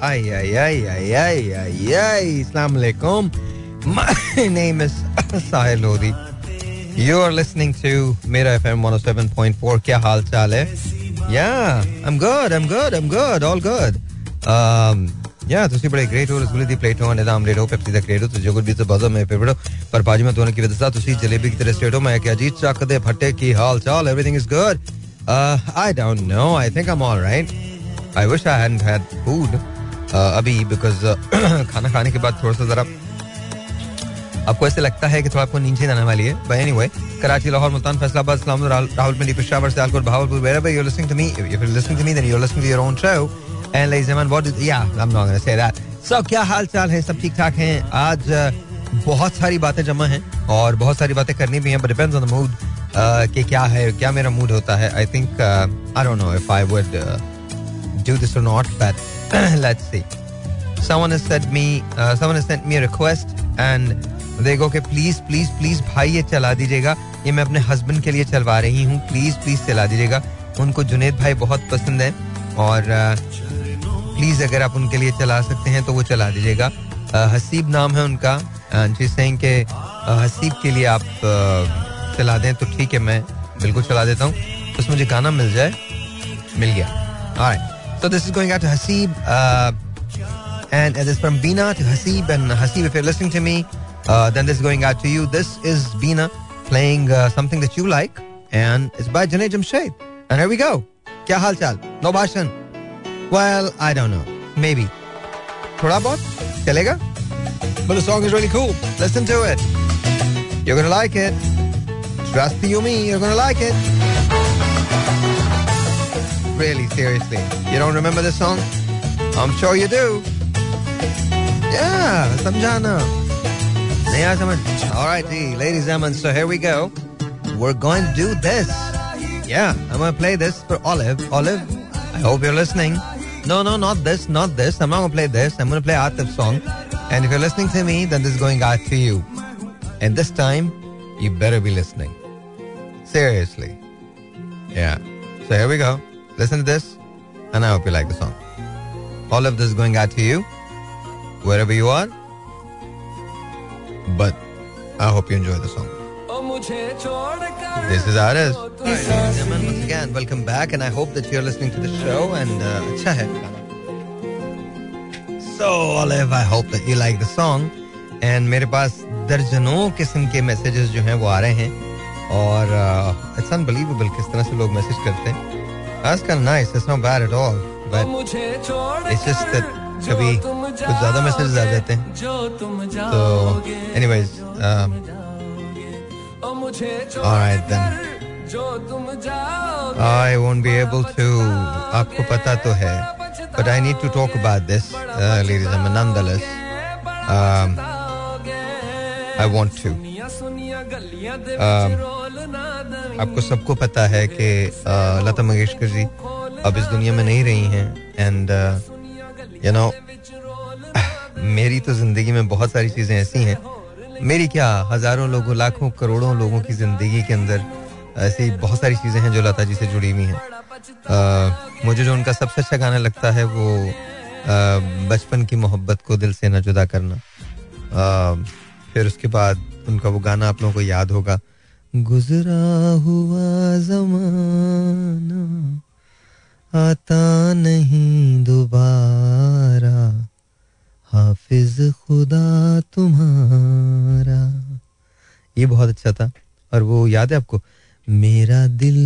ay, ay, ay, ay, ay, ay, ay. Assalamu alaikum. My name is Sahil Lodi. You are listening to Mera FM 107.4. क्या हाल चाल है? Yeah, I'm good, I'm good, I'm good, all good. Um, yeah, ਤੁਸੀਂ ਬੜੇ great ਹੋ ਰਸਗੁੱਲੇ ਦੀ plate ਹੋ ਨਿਜ਼ਾਮ ਲੈ ਲਓ ਪੈਪਸੀ ਦਾ ਕ੍ਰੇਡ ਹੋ ਤੁਸੀਂ ਜੋਗਰ ਵੀ ਤੇ ਬਾਜ਼ਾ ਮੈਂ ਫੇਵਰਟ ਪਰ ਬਾਜੀ ਮੈਂ ਤੁਹਾਨੂੰ ਕੀ ਦੱਸਾਂ ਤੁਸੀਂ ਜਲੇਬੀ की तरह स्ट्रेट हो मैं क्या जी ਚੱਕ ਦੇ ਫੱਟੇ ਕੀ ਹਾਲ ਚਾਲ everything is good uh, I don't know I think I'm all right I wish I hadn't had food uh, अभी uh, खाना खाने के बाद थोड़ा सा जरा आपको ऐसे लगता है कि थोड़ा आपको नीचे आने वाली है। But anyway Karachi Lahore Multan Faisalabad Islam Rawalpindi Peshawar Sialkot Bahawalpur you're listening to me if you're listening to me then you're listening to your own show. And ladies and gentlemen what is yeah I'm not going to say that. So क्या हाल चाल है? सब ठीक ठाक हैं? आज बहुत सारी बातें जमा हैं और बहुत सारी बातें करनी भी हैं but depends on the mood कि क्या है क्या मेरा मूड होता है। I think I don't know if I would do this or not but let's see. Someone has sent me uh, someone has sent me a request and they देखो कि please please please भाई ये चला दीजिएगा। ये मैं अपने husband के लिए चलवा रही हूँ। प्लीज़ प्लीज़ चला दीजिएगा। उनको जुनेद भाई बहुत पसंद है और प्लीज़ अगर आप उनके लिए चला सकते हैं तो वो चला दीजिएगा। हसीब नाम है उनका। जिस के हसीब के लिए आप चला दें तो ठीक है मैं बिल्कुल चला देता हूँ। बस मुझे गाना मिल जाए। मिल गया। Alright. So this is going out to Hasib uh, and it is from Bina to Hasib and Hasib if you're listening to me uh, then this is going out to you. This is Bina playing uh, something that you like and it's by Janae Jamshed. And here we go. Kya hal chal? No bhashan? Well, I don't know. Maybe. Thoda bahut? Chalega? But the song is really cool. Listen to it. You're gonna like it. Trust me, you're gonna like it. Really, seriously. You don't remember this song? I'm sure you do. Yeah, samjhana. Naya samajh. All right, G, ladies and gentlemen, so here we go. We're going to do this. Yeah, I'm going to play this for Olive. Olive, I hope you're listening. No, no, not this, not this. I'm not going to play this. I'm going to play Atif's song. And if you're listening to me, then this is going out to you. And this time, you better be listening. Seriously. Yeah. So here we go. Listen to this, and I hope you like the song. All of this is going out to you, wherever you are. But I hope you enjoy the song. This is Aris. Once again, welcome back, and I hope that you're listening to the show. And uh, अच्छा है So, Olive, I hope that you like the song. And मेरे पास दर्जनों किस्म के messages जो हैं वो आ रहे हैं और इट्स अनबिलीवेबल किस तरह से लोग मैसेज करते हैं That's kind of nice. It's not bad at all. But it's just that कभी कुछ ज्यादा मैसेजेस आ जाते हैं तो anyways um, all right then I won't be able to आपको पता तो है but I need to talk about this uh, ladies and gentlemen nonetheless um, I want to um, आपको सबको पता है कि लता मंगेशकर जी अब इस दुनिया में नहीं रही हैं एंड यू नो मेरी तो ज़िंदगी में बहुत सारी चीज़ें ऐसी हैं। मेरी क्या हज़ारों लोगों लाखों करोड़ों लोगों की ज़िंदगी के अंदर ऐसी बहुत सारी चीज़ें हैं जो लता जी से जुड़ी हुई हैं। मुझे जो उनका सबसे अच्छा गाना लगता है वो बचपन की मोहब्बत को दिल से न जुदा करना। फिर उसके बाद उनका वो गाना आप लोगों को याद होगा। गुजरा हुआ जमाना, आता नहीं दोबारा, हाफिज खुदा तुम्हारा। ये बहुत अच्छा था। और वो याद है आपको? मेरा दिल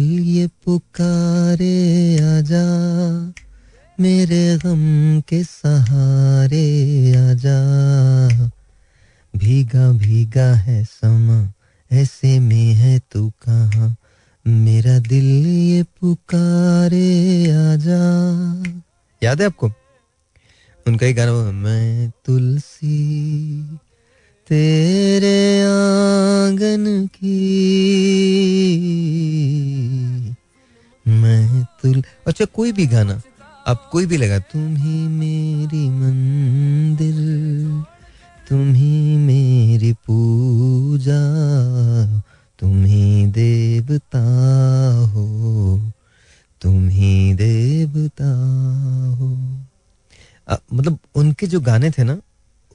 भी गाना आप कोई भी लगा तुम ही मेरी मंदिर तुम ही मेरी पूजा तुम ही देवता हो तुम ही देवता हो। आ, मतलब उनके जो गाने थे ना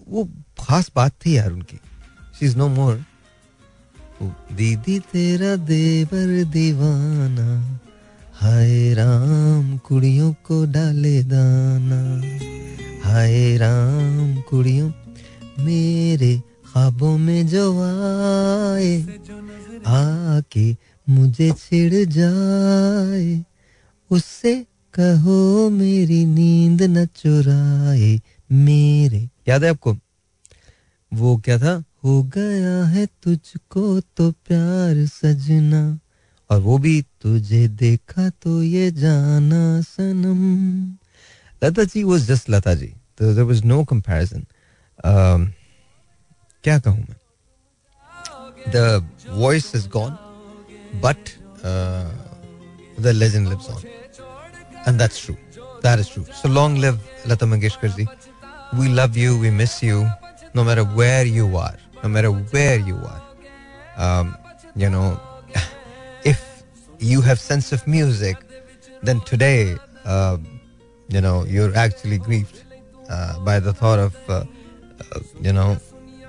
वो खास बात थी यार उनकी। शी इज़ नो मोर दीदी तेरा देवर दीवाना हाय राम, कुड़ियों को डाले दाना। हाय राम, कुड़ियों, मेरे ख्वाबों में जो आए, आके मुझे छिड़ जाए। उससे कहो मेरी नींद न चुराए, मेरे। याद है आपको? वो क्या था? हो गया है तुझको तो प्यार सजना। और वो भी तुझे देखा तो ये जाना सनम. लता जी वॉज़ जस्ट लता जी तो देर वॉज़ नो कंपेरिजन क्या कहूँ मैं? The voice is gone but the legend lives on and that's true that is true so long live Lata Mangeshkar ji we love you we miss you where you are no matter where you are. Um, you know if you have sense of music then today uh, you know you're actually grieved uh, by the thought of uh, uh, you know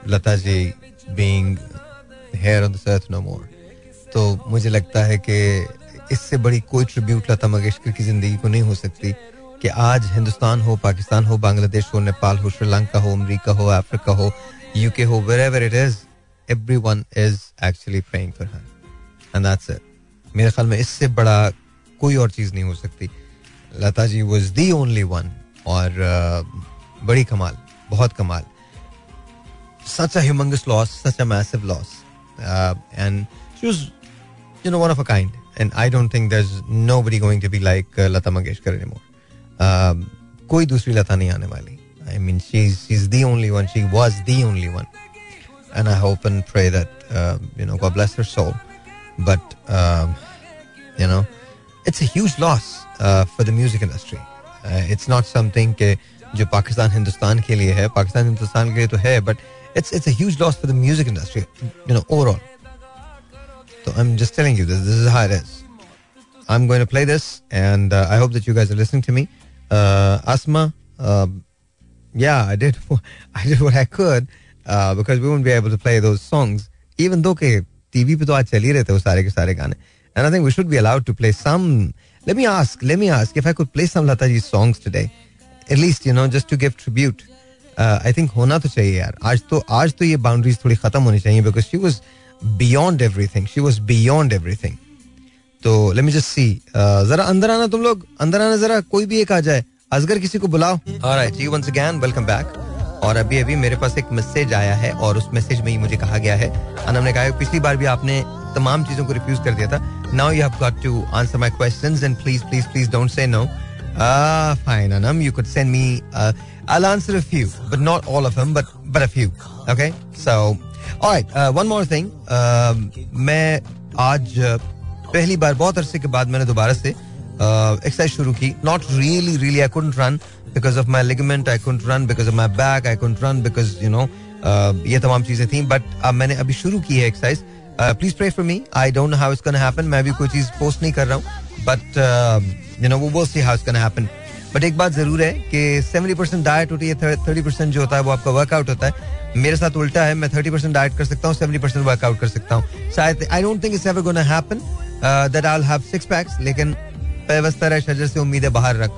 Lataji being here on this earth no more. तो मुझे लगता है कि इससे बड़ी कोई tribute Lata Mangeshkar की ज़िंदगी को नहीं हो सकती कि आज हिंदुस्तान हो पाकिस्तान हो बांग्लादेश हो नेपाल हो श्रीलंका हो अमेरिका हो अफ्रीका हो यूके हो wherever it is everyone is actually praying for her and that's it मेरे ख्याल में इससे बड़ा कोई और चीज़ नहीं हो सकती। Lata ji was the only one और बड़ी कमाल, बहुत कमाल। सच a loss such a loss and you know one of a kind and I don't think there is no buddy going to be like Lata Mangeshkar any more कोई दूसरी लता नहीं आने वाली। I mean she she is the only one she was the only one and I hope and pray that you no God bless her soul But um, you know, it's a huge loss uh, for the music industry. Uh, it's not something के जो पाकिस्तान हिंदुस्तान के लिए है पाकिस्तान हिंदुस्तान के लिए तो है but it's it's a huge loss for the music industry, you know, overall. So I'm just telling you this. This is how it is. I'm going to play this, and uh, I hope that you guys are listening to me. Uh, Asma, uh, yeah, I did. I did what I could uh, because we won't be able to play those songs, even though के TV पे तो आज चल ही रहे थे वो सारे के सारे गाने. And I think we should be allowed to play some. Let me ask. Let me ask if I could play some Lataji songs today, at least you know, just to give tribute. I think होना तो चाहिए यार। आज तो आज तो ये boundaries थोड़ी खत्म होनी चाहिए because she was beyond everything she was beyond everything तो लेट मी जस्ट सी जरा अंदर आना तुम लोग। अंदर आना जरा कोई भी एक आ जाए। असगर किसी को बुलाओ। ऑलराइट जी वंस अगेन वेलकम बैक और अभी अभी मेरे पास एक मैसेज आया है और उस मैसेज में ही मुझे कहा गया है अनम ने कहा पिछली बार भी आपने तमाम चीज़ों को रिफ्यूज कर दिया था now you have got to answer my questions and please please please don't say no fine Anam you could send me I'll answer a few, but not all of them, but but a few. Okay, so all right. Uh, one more. Uh, मैं आज uh, पहली बार बहुत अरसे के बाद मैंने दोबारा से एक्सरसाइज uh, शुरू की। Not really really I couldn't run because of my ligament I couldn't run because of my back I couldn't run because you know ये तमाम चीज़ें थी। बट अब मैंने अभी शुरू की है exercise please pray for me I don't know how it's gonna happen मैं भी कोई चीज़ पोस्ट नहीं कर रहा हूँ। बट यू नो वो will see how it's gonna happen but एक बात ज़रूर है कि सेवेंटी परसेंट डाइट होती है थर्टी परसेंट जो होता है वो आपका वर्कआउट होता है। मेरे साथ उल्टा है मैं थर्टी परसेंट डाइट कर सकता हूँ सेवेंटी परसेंट वर्कआउट कर सकता हूँ। I don't think it's ever gonna happen that I have six packs लेकिन पेवस्तर है शजर से उम्मीदें बाहर रख।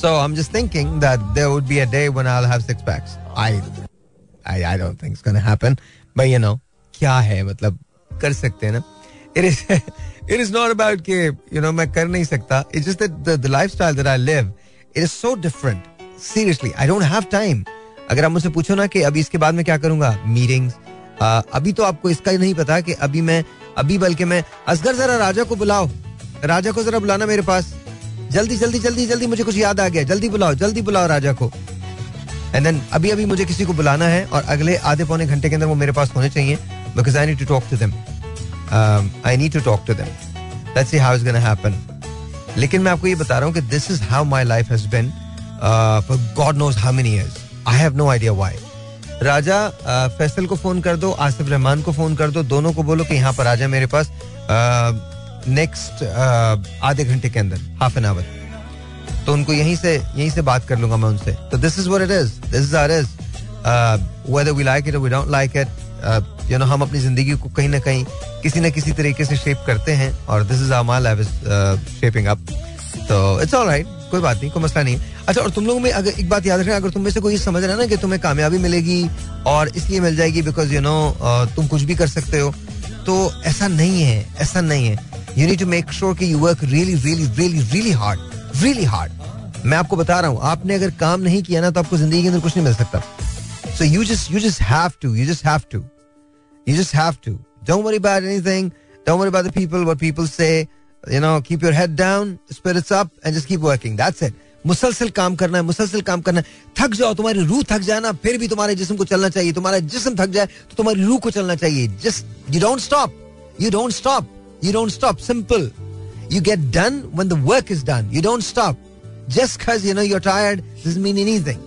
So I am just thinking that there would be a day when I will have six packs I I I don't think it's gonna happen but you know क्या है मतलब कर सकते हैं ना? It is it is not about के you know मैं कर नहीं सकता। It's just that the lifestyle that I live it is so different seriously I don't have time अगर आप मुझसे पूछो ना कि अभी इसके बाद में क्या करूँगा? मीटिंग्स अभी तो आपको इसका ही नहीं पता कि अभी मैं, अभी बल्कि मैं असगर जरा राजा को बुलाओ राजा को जरा बुलाना मेरे पास। जल्दी जल्दी जल्दी जल्दी मुझे कुछ याद आ गया। जल्दी बुलाओ जल्दी बुलाओ राजा को। एंड देन अभी अभी मुझे किसी को बुलाना है और अगले आधे पौने घंटे के अंदर वो मेरे पास होने चाहिए because I need to talk to them I need to talk to them let's see how is gonna happen लेकिन मैं आपको ये बता रहा हूँ कि this is how my life has been for God knows how many years I have no idea why Raja uh, Faisal को phone कर दो आसिफ रहमान को फ़ोन कर दो दोनों को बोलो कि यहाँ पर आ जाए मेरे पास uh, uh, आधे घंटे के अंदर हाफ़ एन आवर तो उनको यहीं से यहीं से बात कर लूँगा मैं उनसे। तो this is what it is this is are is whether we like it we don't like it you know हम अपनी ज़िंदगी को कहीं ना कहीं किसी न किसी तरीके से शेप करते हैं और this is our my life is shaping up तो इट्स ऑलराइट कोई बात नहीं कोई मसला नहीं अच्छा और तुम लोगों में अगर एक बात याद रखना अगर तुम में से कोई समझ रहा है ना कि तुम्हें कामयाबी मिलेगी और इसलिए मिल जाएगी बिकॉज़ यू नो तुम कुछ भी कर सकते हो तो ऐसा नहीं है ऐसा नहीं है। You need to make sure कि you work really really really really hard really hard मैं आपको बता रहा हूँ, आपने अगर काम नहीं किया ना तो आपको ज़िंदगी के अंदर कुछ नहीं मिल सकता। So you just you just have to you just have to you just have to don't worry about anything don't worry about the people what people say you know keep your head down spirits up and just keep working that's it मुसलसल काम करना है, मुसलसल काम करना है। थक जाओ, तुम्हारी रूह थक जाए ना, फिर भी तुम्हारे जिस्म को चलना चाहिए। तुम्हारा जिस्म थक जाए तो तुम्हारी रूह को चलना चाहिए। Just you don't stop you don't stop you don't stop simple you get done when the work is done you don't stop just because you know you're tired doesn't mean anything.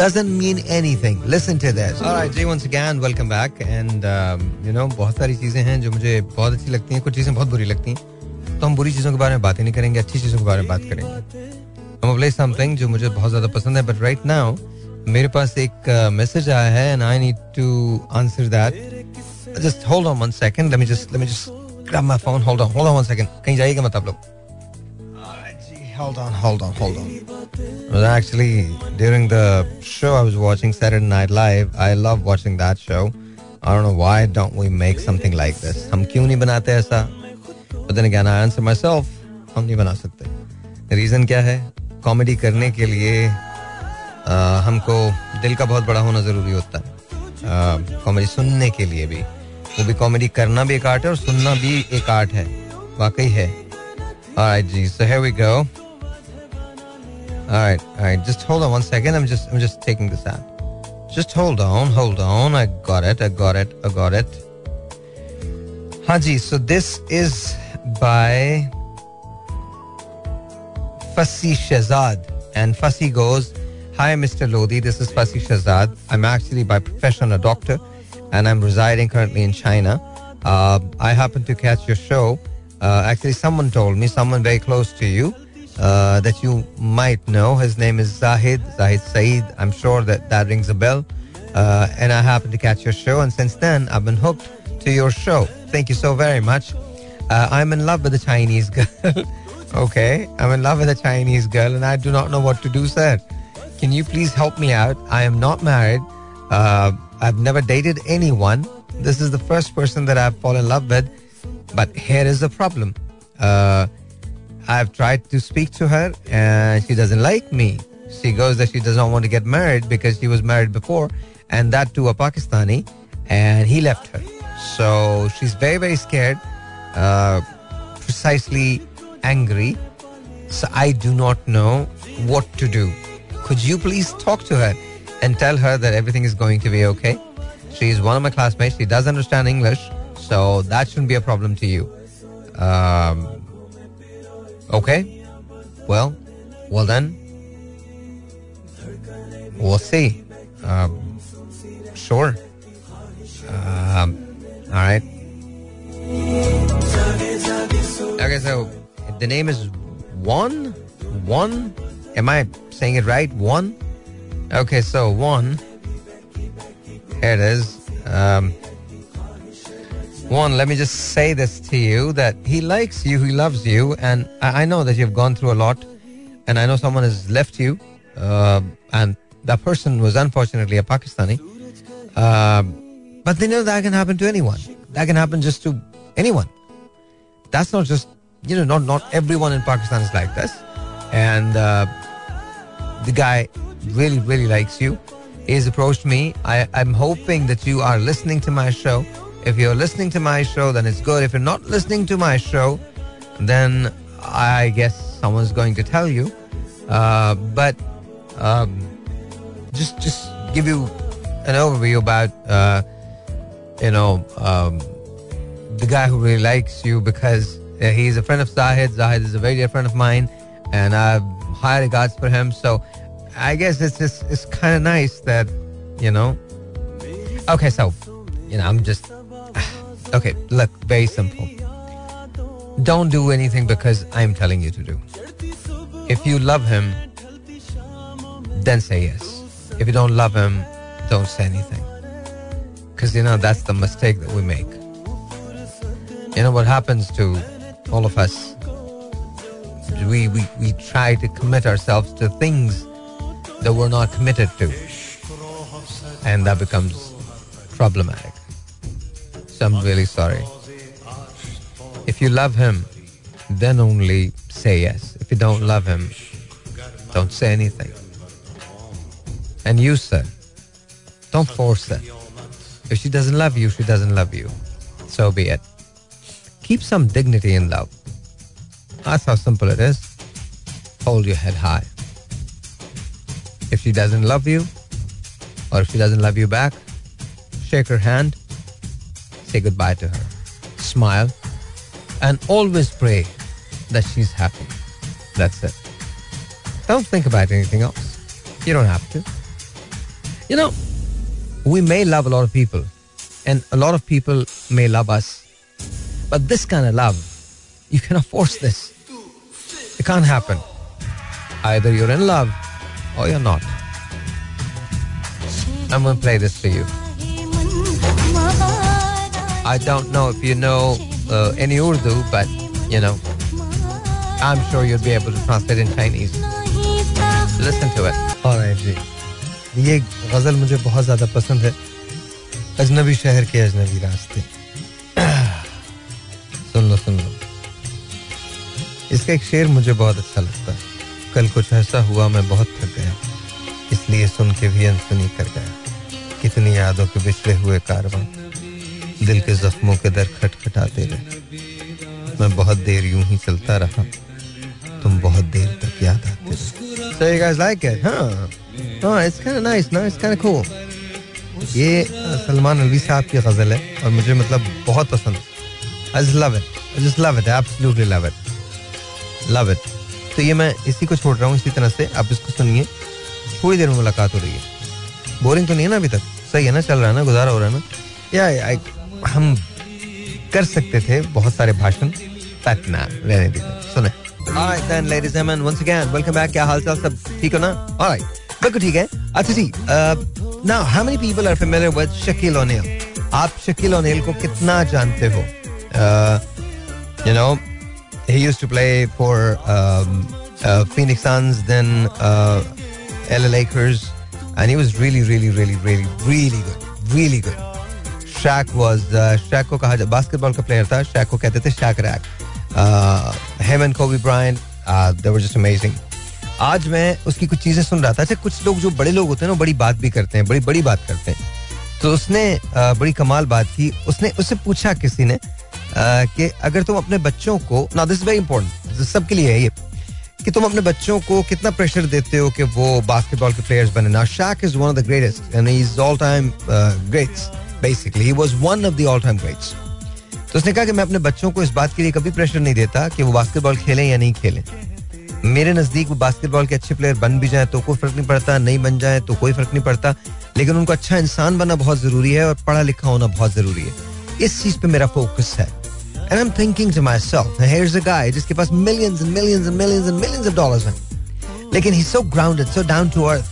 Doesn't mean anything. Listen to this. All right जी once again welcome back. And um, you know बहुत सारी चीज़ें हैं जो मुझे बहुत अच्छी लगती हैं। कुछ चीज़ें बहुत बुरी लगती हैं। तो हम बुरी चीज़ों के बारे में बात ही नहीं करेंगे अच्छी चीज़ों के बारे में बात करेंगे। हम प्ले समथिंग जो मुझे बहुत ज़्यादा पसंद है बट राइट नाउ मेरे पास एक मैसेज uh, आया है and I need to answer that just hold on one second let me just let me just grab my phone hold on hold on one second कहीं जाइएगा मत आप लोग। Hold on hold on hold on was actually during the show I was watching Saturday Night Live I love watching that show I don't know why don't we make something like this हम क्यों नहीं बनाते ऐसा? But then again I answer myself हम नहीं बना सकते। Reason क्या है? कॉमेडी करने के लिए आ, हमको दिल का बहुत बड़ा होना ज़रूरी होता है। uh, कॉमेडी सुनने के लिए भी। वो भी कॉमेडी करना भी एक आर्ट है और सुनना भी एक आर्ट है वाकई है Alright, ji, so here we go. Alright, alright, just hold on one second. I'm just, I'm just taking this out. Just hold on, hold on. I got it, I got it, I got it. Haji, so this is by Fasi Shazad. And Fasi goes, Hi, Mr. Lodi. This is Fasi Shazad. I'm actually by profession a doctor and I'm residing currently in China. Uh, I happened to catch your show. Uh, actually, someone told me, someone very close to you, uh, that you might know. His name is Zahid, Zahid Saeed. I'm sure that that rings a bell. Uh, and I happened to catch your show. And since then, I've been hooked to your show. Thank you so very much. Uh, I'm in love with a Chinese girl. okay, I'm in love with a Chinese girl and I do not know what to do, sir. Can you please help me out? I am not married. I've never dated anyone. This is the first person that I've fallen in love with. But here is the problem. Uh, I've tried to speak to her and she doesn't like me. She goes that she doesn't want to get married because she was married before and that to a Pakistani and he left her. So she's very, very scared uh, precisely angry. So I do not know what to do. Could you please talk to her and tell her that everything is going to be okay? She is one of my classmates. She does understand English, so that shouldn't be a problem to you. Um, okay. Well, well then, we'll see. Um, sure. Um, all right. Okay, so the name is One. One. Am I saying it right? One. Okay, so one. Here it is. Um, one. Let me just say this to you: that he likes you, he loves you, and I, I know that you've gone through a lot, and I know someone has left you, uh, and that person was unfortunately a Pakistani. Uh, but they know that can happen to anyone. That can happen just to anyone. That's not just you know not not everyone in Pakistan is like this. And uh, the guy really really likes you. He's approached me. I, I'm hoping that you are listening to my show. If you're listening to my show, then it's good. If you're not listening to my show, then I guess someone's going to tell you. Uh, but um, just just give you an overview about uh, you know um, the guy who really likes you because uh, he's a friend of Zahid. Zahid is a very dear friend of mine, and I have high regards for him. So I guess it's just it's kind of nice that you know. Okay, so you know I'm just okay. Look, very simple. Don't do anything because I'm telling you to do. If you love him, then say yes. If you don't love him, don't say anything. Because you know, that's the mistake that we make. You know what happens to all of us? We, we, we try to commit ourselves to things that we're not committed to. And that becomes problematic. So I'm really sorry. If you love him, then only say yes. If you don't love him, don't say anything. And you, sir, don't force her. If she doesn't love you, she doesn't love you. So be it. Keep some dignity in love. That's how simple it is. Hold your head high. She doesn't love you, or if she doesn't love you back, shake her hand, say goodbye to her, smile, and always pray that she's happy. That's it. Don't think about anything else. You don't have to. You know, we may love a lot of people, and a lot of people may love us, but this kind of love, you cannot force this. It can't happen. Either you're in love or you're not. I'm going to play this for you. I don't know if you know uh, any Urdu, but you know, I'm sure you'll be able to translate in Chinese. Listen to it. Alright जी ये गजल मुझे बहुत ज्यादा पसंद है अजनबी शहर के अजनबी रास्ते सुन लो सुन लो इसका एक शेर मुझे बहुत अच्छा लगता है कल कुछ ऐसा हुआ मैं बहुत थक गया इसलिए सुन के भी अनसुनी कर गया कितनी यादों के बिछड़े हुए कारवां दिल के जख्मों के दर खटखटाते रहे मैं बहुत देर यूँ ही चलता रहा तुम बहुत देर तक याद आते रहे So you guys it's kind of nice, no? It's kind of cool. ये सलमान अलवी साहब की गज़ल है और मुझे मतलब बहुत पसंद just love it. I just love it. I absolutely love it. Love it. तो ये मैं इसी को छोड़ रहा हूँ इसी तरह से। आप इसको सुनिए। थोड़ी देर में मुलाकात हो रही है। बोरिंग तो नहीं है ना अभी तक? सही है ना? चल रहा है ना? गुजारा हो रहा है ना? Yeah, I, हम कर सकते थे बहुत सारे भाषण बट ना रहने दीजिए। सुने. अच्छा? आप शकील को कितना जानते हो? You know, he used to play for um, uh, Phoenix Suns, then uh, LA Lakers, and he was really, really, really, really, really good, really good. Shaq was uh, Shaq को कहा बास्केटबॉल का player था Shaq को कहते थे Shaq Rack. Uh, him and Kobe Bryant, uh, they were just amazing. आज मैं उसकी कुछ चीज़ें सुन रहा था अच्छा कुछ लोग जो बड़े लोग होते हैं ना बड़ी बात भी करते हैं बड़ी बड़ी बात करते हैं तो उसने uh, बड़ी कमाल बात की उसने उससे पूछा किसी ने uh, कि अगर तुम अपने बच्चों को ना दिस वेरी इंपॉर्टेंट सबके लिए है ये, कि तुम अपने बच्चों को कितना प्रेशर देते हो कि वो बास्केटबॉल के प्लेयर्स बने। ना Shaq is one of the greatest and is all time greats basically he was one of the all time greats तो उसने कहा कि मैं अपने बच्चों को इस बात के लिए कभी प्रेशर नहीं देता कि वो बास्केटबॉल खेलें या नहीं खेलें। मेरे नज़दीक वो बास्केटबॉल के अच्छे प्लेयर बन भी जाए तो कोई फ़र्क नहीं पड़ता, नहीं बन जाए तो कोई फ़र्क नहीं पड़ता। लेकिन उनको अच्छा इंसान बनना बहुत ज़रूरी है और पढ़ा लिखा होना बहुत ज़रूरी है। इस चीज़ पे मेरा फोकस है। And I'm thinking to myself, here's a guy जिसके पास millions and millions and millions and millions of dollars. हैं लेकिन he's so grounded, so down to earth.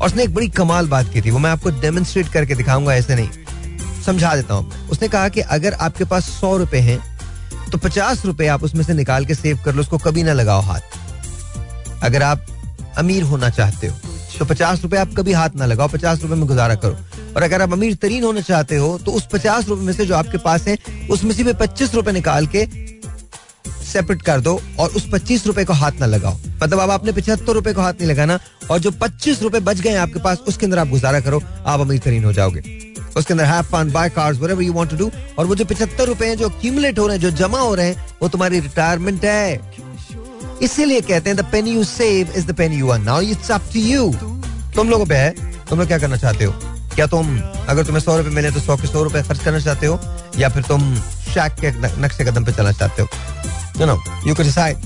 और उसने एक बड़ी कमाल बात की थी वो मैं आपको डेमोन्स्ट्रेट करके दिखाऊँगा ऐसे नहीं। समझा देता हूँ। उसने कहा कि अगर आपके पास सौ रुपए हैं तो पचास रुपए आप उसमें से निकाल के सेव कर लो उसको कभी ना लगाओ हाथ। अगर आप अमीर होना चाहते हो तो पचास रुपए आप कभी हाथ ना लगाओ पचास रुपए में गुजारा करो। और अगर आप अमीर तरीन होना चाहते हो तो उस पचास रुपए में से जो आपके पास है, उसमें से भी पच्चीस रुपए निकाल के सेपरेट कर दो और उस पच्चीस रुपए को हाथ ना लगाओ। मतलब अब आपने पचहत्तर रुपए को हाथ नहीं लगाना और जो पच्चीस रुपए बच गए आपके पास, उसके अंदर आप गुजारा करो, आप अमीर तरीन हो जाओगे। उसके अंदर have fun buy cars you want to do और वो जो पचहत्तर रुपए हैं, जो एक्यूमुलेट हो रहे हैं, जो जमा हो रहे हैं, वो तुम्हारी रिटायरमेंट है। इसीलिए कहते हैं the penny you save is the penny you earn now it's up to you तुम लोगों पे है। तुम लोग क्या करना चाहते हो? क्या तुम, अगर तुम्हें सौ रुपए मिले तो सौ के सौ रुपए खर्च करना चाहते हो, या फिर तुम शैक के नक्शे कदम पे चलना चाहते हो? You know you can decide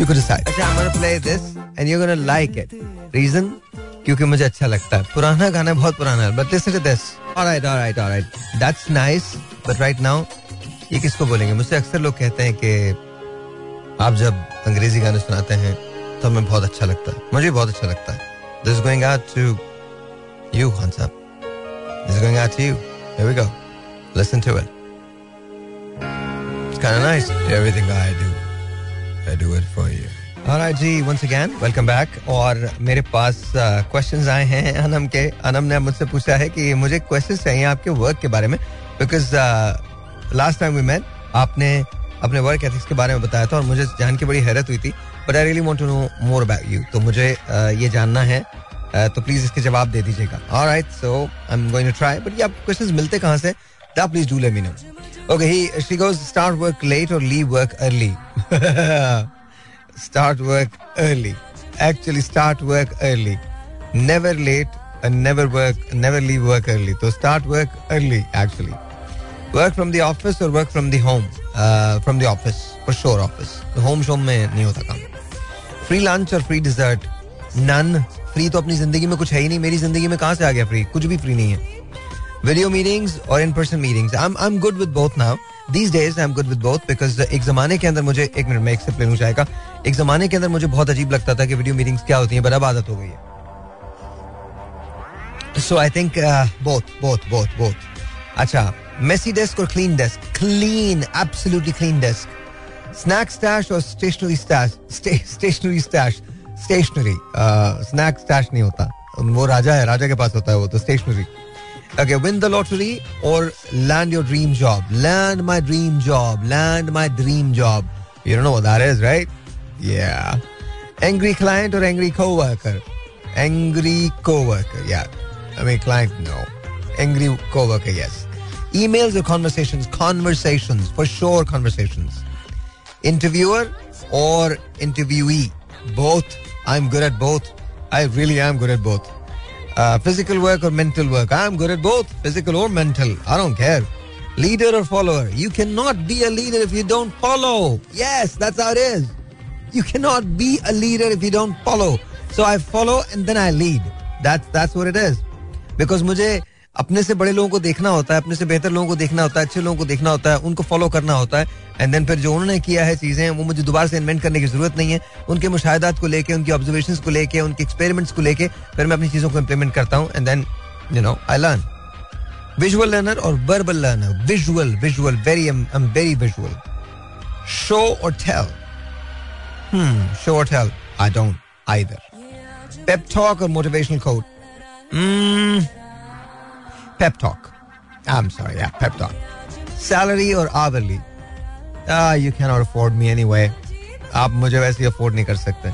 you can decide अच्छा I am gonna play this and you gonna like it reason क्योंकि मुझे अच्छा लगता है। पुराना गाना बहुत पुराना है but listen to this alright alright alright that's nice but right now ये किसको बोलेंगे? मुझसे अक्सर लोग कहते हैं कि आप जब अंग्रेज़ी गाने सुनाते हैं तो हमें बहुत अच्छा लगता है। मुझे बहुत अच्छा लगता है। This going out to you Khan sahab this going out to you here we go listen to it It's kind of nice. Everything I do, I do it for you. Alright जी once again welcome back. और मेरे पास questions uh, आए हैं अनम के अनम ने मुझसे पूछा है कि मुझे क्वेश्चंस चाहिए आपके वर्क के बारे में because last time we met आपने अपने वर्क एथिक्स के बारे में बताया था और मुझे जान के बड़ी हैरत हुई थी but I really want to know more about you तो मुझे uh, ये जानना है uh, तो प्लीज़ इसके जवाब दे दीजिएगा alright so I am going to try but ये आप क्वेश्चंस मिलते कहाँ से please do let me know start work late or leave work early. start work early. Actually, start work early. Never late and never work, never leave work early. So start work early. Actually, work from the office or work from the home. Uh, from the office for sure. Office. The home show में नहीं होता काम. Free lunch or free dessert? None. Free तो अपनी ज़िंदगी में कुछ है ही नहीं। मेरी ज़िंदगी में कहाँ से आ गया फ्री कुछ भी फ्री नहीं है। वीडियो मीटिंग्स और in person meetings I am good with both now these days I am good with both because एक जमाने के अंदर मुझे, एक मिनट, में एक से प्लेन चाहेगा एक जमाने के अंदर मुझे बहुत अजीब लगता था कि वीडियो मीटिंग्स क्या होती हैं बड़ा आदत हो गई है। So I think both both both both अच्छा मेसी डेस्क और clean desk clean absolutely clean desk snack stash और stationery stash stationery stash stationery snack stash नहीं होता वो राजा है राजा के पास होता है वो तो stationery Okay, win the lottery or land your dream job. Land my dream job. Land my dream job. You don't know what that is, right? Yeah. Angry client or angry coworker? Angry coworker, yeah. I mean, client, no. Angry coworker, yes. Emails or conversations? Conversations, for sure, conversations. Interviewer or interviewee? Both. I'm good at both. I really am good at both. Uh, physical work or mental work. I'm good at both, physical or mental. I don't care. Leader or follower. You cannot be a leader if you don't follow. Yes, that's how it is. You cannot be a leader if you don't follow. So I follow and then I lead. That's that's what it is. Because मुझे अपने से बड़े लोगों को देखना होता है अपने से बेहतर लोगों को देखना होता है अच्छे लोगों को देखना होता है उनको फॉलो करना होता है एंड देन फिर जो उन्होंने किया है चीज़ें वो मुझे दोबारा से इन्वेंट करने की ज़रूरत नहीं है। उनके मुशाहदात को लेके उनकी ऑब्जर्वेशन को लेके उनके एक्सपेरिमेंट्स को लेके फिर मैं अपनी चीज़ों को इम्प्लीमेंट करता हूँ and then you know I learn visual learner और verbal learner visual visual very very visual show और टेल शो और tell I don't pep talk or motivational quote? Mm, pep talk. I'm sorry, yeah, pep talk. Salary or you can afford me any आप मुझे वैसे afford नहीं कर सकते.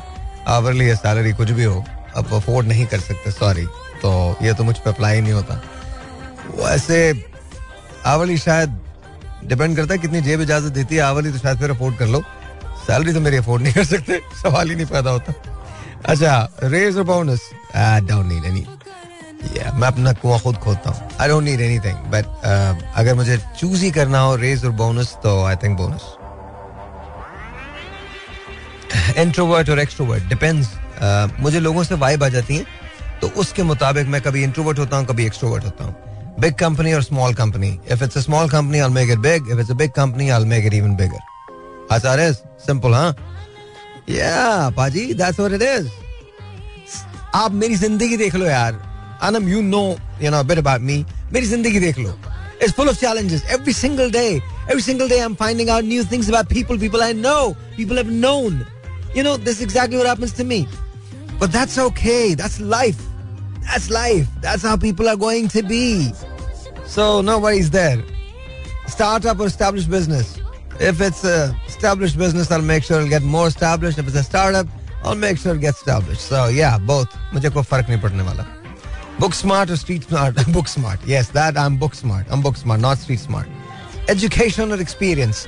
Hourly या salary कुछ भी हो अब अफोर्ड नहीं कर सकते सॉरी तो ये तो मुझ पर अप्लाई नहीं होता. वैसे आवरली शायद डिपेंड करता है कितनी जेब इजाज़त देती है आवरली तो शायद फिर अफोर्ड कर लो. सैलरी तो मेरी अफोर्ड नहीं कर सकते. सवाल ही नहीं पैदा होता. अच्छा रेज और bonus don't need any yeah, मैं अपना कुआँ खुद खोदता हूँ। I don't need anything but अगर मुझे चूज़ ही करना हो रेज और बोनस तो आई थिंक बोनस इंट्रोवर्ट और एक्सट्रोवर्ट डिपेंड्स मुझे लोगों से वाइब आ जाती है तो उसके मुताबिक मैं कभी इंट्रोवर्ट होता हूँ कभी एक्सट्रोवर्ट होता हूँ। बिग कंपनी और small company if it's small company I make it big if it's big company I make it even bigger आसार सिंपल हाँ या पाजी दैट्स व्हाट इट इज़ आप मेरी ज़िंदगी देख लो यार। Anam, you know, you know a bit about me. मेरी जिंदगी देख लो. It's full of challenges every single day. Every single day I'm finding out new things about people, people I know, people have known. You know, this is exactly what happens to me. But that's okay. That's life. That's life. That's how people are going to be. So no worries there. Startup or established business. If it's a established business, I'll make sure it'll get more established. If it's a startup, I'll make sure it gets established. So yeah, both. मुझे कोई फर्क नहीं पड़ने वाला. Book smart or street smart? book smart. Yes, that I'm book smart. I'm book smart, not street smart. Education or experience?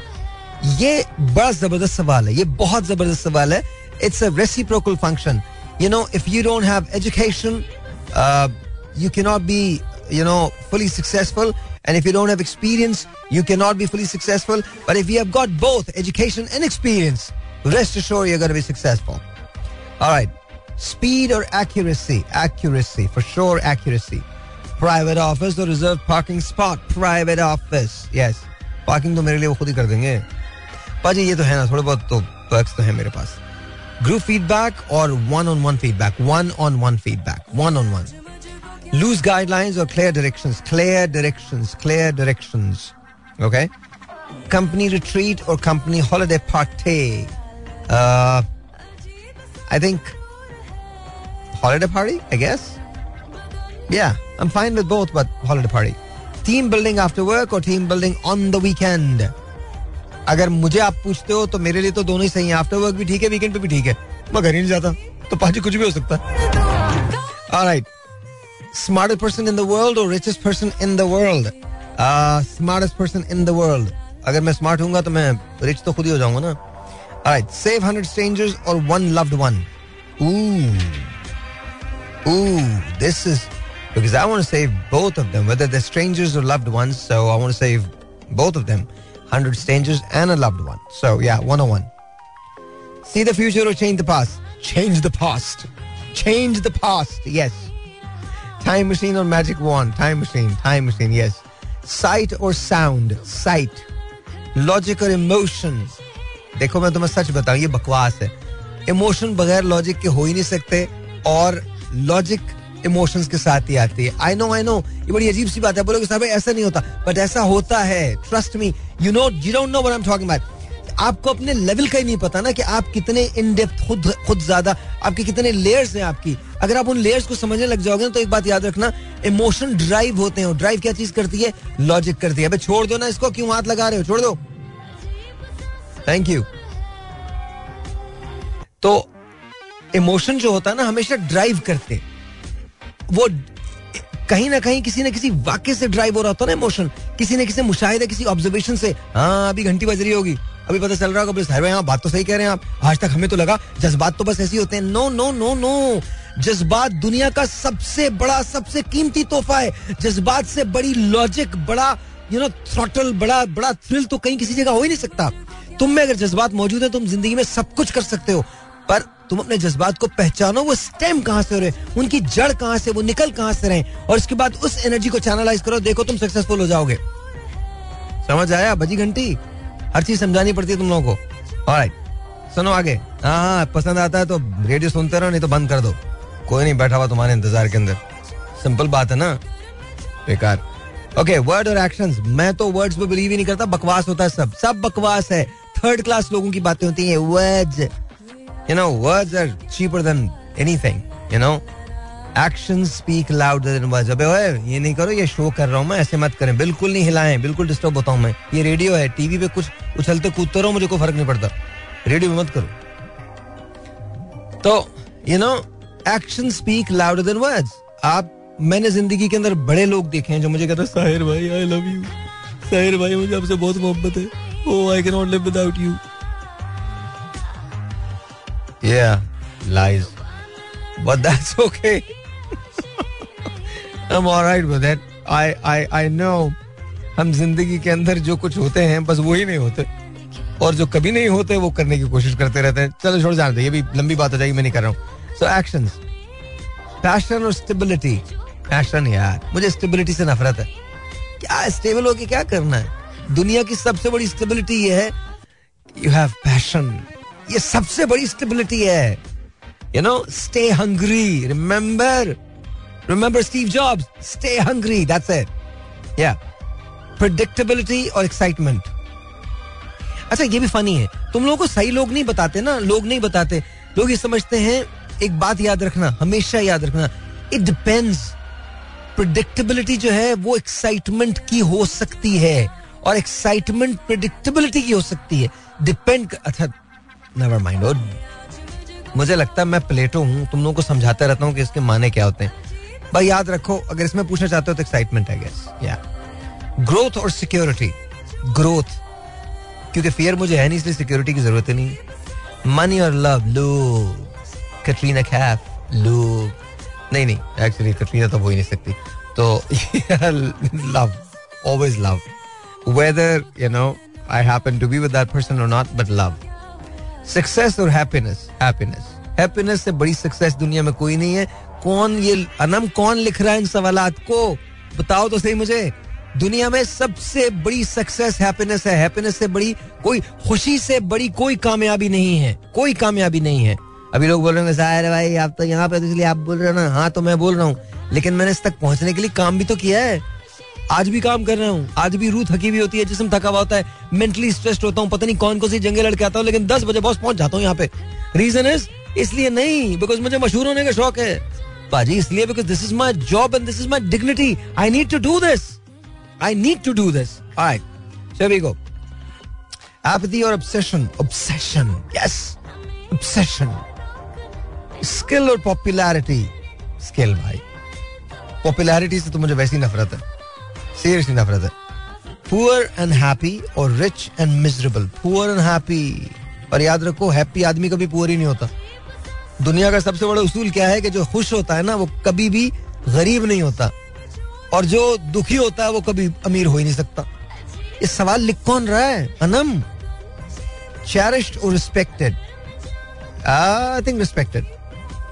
ये बड़ा जबरदस्त सवाल है ये बहुत जबरदस्त सवाल है it's a reciprocal function you know if you don't have education you cannot be you know fully successful and if you don't have experience you cannot be fully successful but if you have got both education and experience rest assured you're going to be successful all right Speed or accuracy? Accuracy, for sure, accuracy. Private office or reserved parking spot? Private office, yes. Parking तो मेरे लिए वो खुद ही कर देंगे पाजी ये तो है ना थोड़े बहुत तो वर्क्स तो है मेरे पास ग्रुप फीडबैक और one on one feedback one on one feedback one on one loose guidelines और clear directions clear directions clear directions okay company retreat और holiday party, I guess. Yeah, I'm fine with both, but holiday party. Team building after work or team building on the weekend. अगर मुझे आप पूछते हो तो मेरे लिए तो दोनों ही सही है। आफ्टर वर्क भी ठीक है वीकेंड पे भी ठीक है। मैं घर ही नहीं जाता तो पाजी कुछ भी हो सकता है। Alright smartest person in the world और richest person in the world smartest person in the world अगर मैं स्मार्ट हूँगा तो मैं रिच तो खुद ही हो जाऊँगा ना। ऑलराइट सेव हंड्रेड स्ट्रेंजर्स और one loved one Ooh, this is because I want to save both of them, whether they're strangers or loved ones. So I want to save both of them 100 strangers and a loved one. So, yeah, 101. See the future or change the past? Change the past. Change the past, yes. Time machine or magic wand? Time machine, time machine, yes. Sight or sound? Sight. Logic or emotion? देखो मैं तुम्हें सच बताऊं ये बकवास है emotion बगैर logic के हो ही नहीं सकते और लॉजिक इमोशंस के साथ ही आती है। आई नो आई नो ये बड़ी अजीब सी बात है। बोलोगे, साहब, ऐसा नहीं होता। बट ऐसा होता है। Trust me you know you don't know what I am talking about आपको अपने लेवल का ही नहीं पता ना कि आप कितने इन डेप्थ खुद खुद ज़्यादा, आपके कितने लेयर्स हैं आपकी। अगर आप उन लेयर्स को समझने लग जाओगे ना तो एक बात याद रखना इमोशन ड्राइव होते हैं। ड्राइव क्या चीज़ करती है? लॉजिक करती है। अबे, छोड़ दो ना इसको, क्यों हाथ लगा रहे हो? छोड़ दो। थैंक यू तो इमोशन जो होता है ना, हमेशा ड्राइव करते वो कहीं ना कहीं किसी न किसी वाक्य से ड्राइव हो रहा होता ना इमोशन। किसी न किसी मुशाहिदा, किसी ऑब्जर्वेशन से हाँ अभी घंटी बज रही होगी। अभी पता चल रहा होगा यहाँ बात तो सही कह रहे हैं आप। आज तक हमें तो लगा, जज्बात तो बस ऐसे होते हैं। नो नो नो नो जज्बात दुनिया का सबसे बड़ा, सबसे कीमती तोहफा है। जज्बात से बड़ी लॉजिक बड़ा यू नो थ्रॉटल बड़ा बड़ा थ्रिल तो कहीं किसी जगह हो ही नहीं सकता। तुम में अगर जज्बात मौजूद है तुम ज़िंदगी में सब कुछ कर सकते हो। पर तुम अपने जज्बात को पहचानो, वो स्टेम कहाँ से हो रहे उनकी जड़ कहाँ से, वो निकल कहाँ से रहे और उसके बाद उस एनर्जी को चैनलाइज करो, देखो तुम सक्सेसफुल हो जाओगे। समझ आया? बजी घंटी? हर चीज़ समझानी पड़ती है तुम लोगों को। ऑलराइट सुनो आगे। हाँ हाँ पसंद आता है तो रेडियो सुनते रहो, नहीं तो बंद कर दो। कोई नहीं, बैठा हुआ तुम्हारे इंतज़ार के अंदर। सिंपल बात है ना? बेकार। ओके वर्ड और एक्शंस मैं तो वर्ड्स पे बिलीव ही नहीं करता, बकवास होता है सब। सब बकवास है। थर्ड क्लास लोगों की बातें होती हैं। Words You know, words are cheaper than anything, you know. Actions speak louder than words. अबे ओए ये नहीं करो ये शो कर रहा हूँ मैं ऐसे मत करें। बिल्कुल नहीं हिलाएँ बिल्कुल डिस्टर्ब होता हूँ मैं। ये रेडियो है टीवी पे कुछ उछलते कूदते रहो मुझे कोई फ़र्क नहीं पड़ता। रेडियो मत करो। तो you know action speak louder than words आप मैंने ज़िंदगी के अंदर बड़े लोग देखे हैं जो मुझे कहते हैं साहिर भाई आई लव यू साहिर भाई मुझे आपसे बहुत मोहब्बत है। ओ I can not live without you Yeah, lies. But that's okay. I'm alright with it. I, I, I know. हम ज़िंदगी के अंदर जो कुछ होते हैं बस वही नहीं होते। और जो कभी नहीं होते वो करने की कोशिश करते रहते हैं। चलो छोड़ जाने ये भी लंबी बात हो जाएगी मैं नहीं कर रहा हूँ। सो एक्शन पैशन और स्टेबिलिटी पैशन यार मुझे स्टेबिलिटी से नफरत है। क्या स्टेबल होके क्या करना है? दुनिया की सबसे बड़ी स्टेबिलिटी ये है यू हैव पैशन ये सबसे बड़ी स्टेबिलिटी है। You know stay hungry remember remember Steve Jobs stay hungry that's it या प्रिडिक्टेबिलिटी और एक्साइटमेंट अच्छा ये भी फनी है। तुम लोगों को सही लोग नहीं बताते ना, लोग नहीं बताते। लोग ये समझते हैं, एक बात याद रखना, हमेशा याद रखना। इट डिपेंड्स प्रिडिक्टेबिलिटी जो है, वो एक्साइटमेंट की हो सकती है और एक्साइटमेंट प्रिडिक्टेबिलिटी की हो सकती है। डिपेंड अच्छा नेवर माइंड और मुझे लगता है मैं प्लेटो हूँ, तुम लोगों को समझाता रहता हूँ कि इसके माने क्या होते हैं। भाई, याद रखो, अगर इसमें पूछना चाहते हो तो एक्साइटमेंट है गेस या ग्रोथ और सिक्योरिटी ग्रोथ क्योंकि फियर मुझे है नहीं, इसलिए सिक्योरिटी की ज़रूरत नहीं। मनी और लव लो कटरीना कैफ लो नहीं नहीं. एक्चुअली कटरीना तो हो ही नहीं सकती। तो love always love whether you know I happen to be with that person और नॉट बट लव सक्सेस और हैप्पीनेस हैप्पीनेस हैप्पीनेस से बड़ी सक्सेस दुनिया में कोई नहीं है। कौन ये, अनम कौन लिख रहा है इन सवाल को? बताओ तो सही मुझे। दुनिया में सबसे बड़ी सक्सेस हैप्पीनेस है। हैप्पीनेस से बड़ी कोई, खुशी से बड़ी कोई कामयाबी नहीं है। कोई कामयाबी नहीं है। अभी लोग बोल रहे हैं भाई, आप तो यहाँ पे तो इसलिए आप बोल रहे हो ना? हाँ तो मैं बोल रहा हूँ। लेकिन मैंने इस तक पहुँचने के लिए काम भी तो किया है। आज भी काम कर रहा हूँ। आज भी रूह थकी हुई होती है, जिसम थका हुआ होता है। मेंटली स्ट्रेस्ड होता हूँ। पता नहीं कौन कौन सी जंगे लड़के आता हूँ, लेकिन दस बजे बॉस पहुँच जाता हूँ यहाँ पे। रीजन इज़ इसलिए नहीं बिकॉज़ मुझे मशहूर होने का शौक है। बाजी इसलिए because this is my job and this is my dignity I need to do this I need to do this so we go. Apathy or obsession? Obsession. Yes. Obsession. और popularity. स्किल भाई. Popularity से तो मुझे वैसी नफरत है। Seriously नफरत है पुअर एंड हैप्पी और rich and miserable poor and happy और याद रखो हैप्पी आदमी कभी पुअर ही नहीं होता। दुनिया का सबसे बड़ा उसूल क्या है कि जो खुश होता है ना, वो कभी भी गरीब नहीं होता। और जो दुखी होता है, वो कभी अमीर हो ही नहीं सकता। ये सवाल लिख कौन रहा है? अनम? चेरिश्ड और रिस्पेक्टेड आई थिंक रिस्पेक्टेड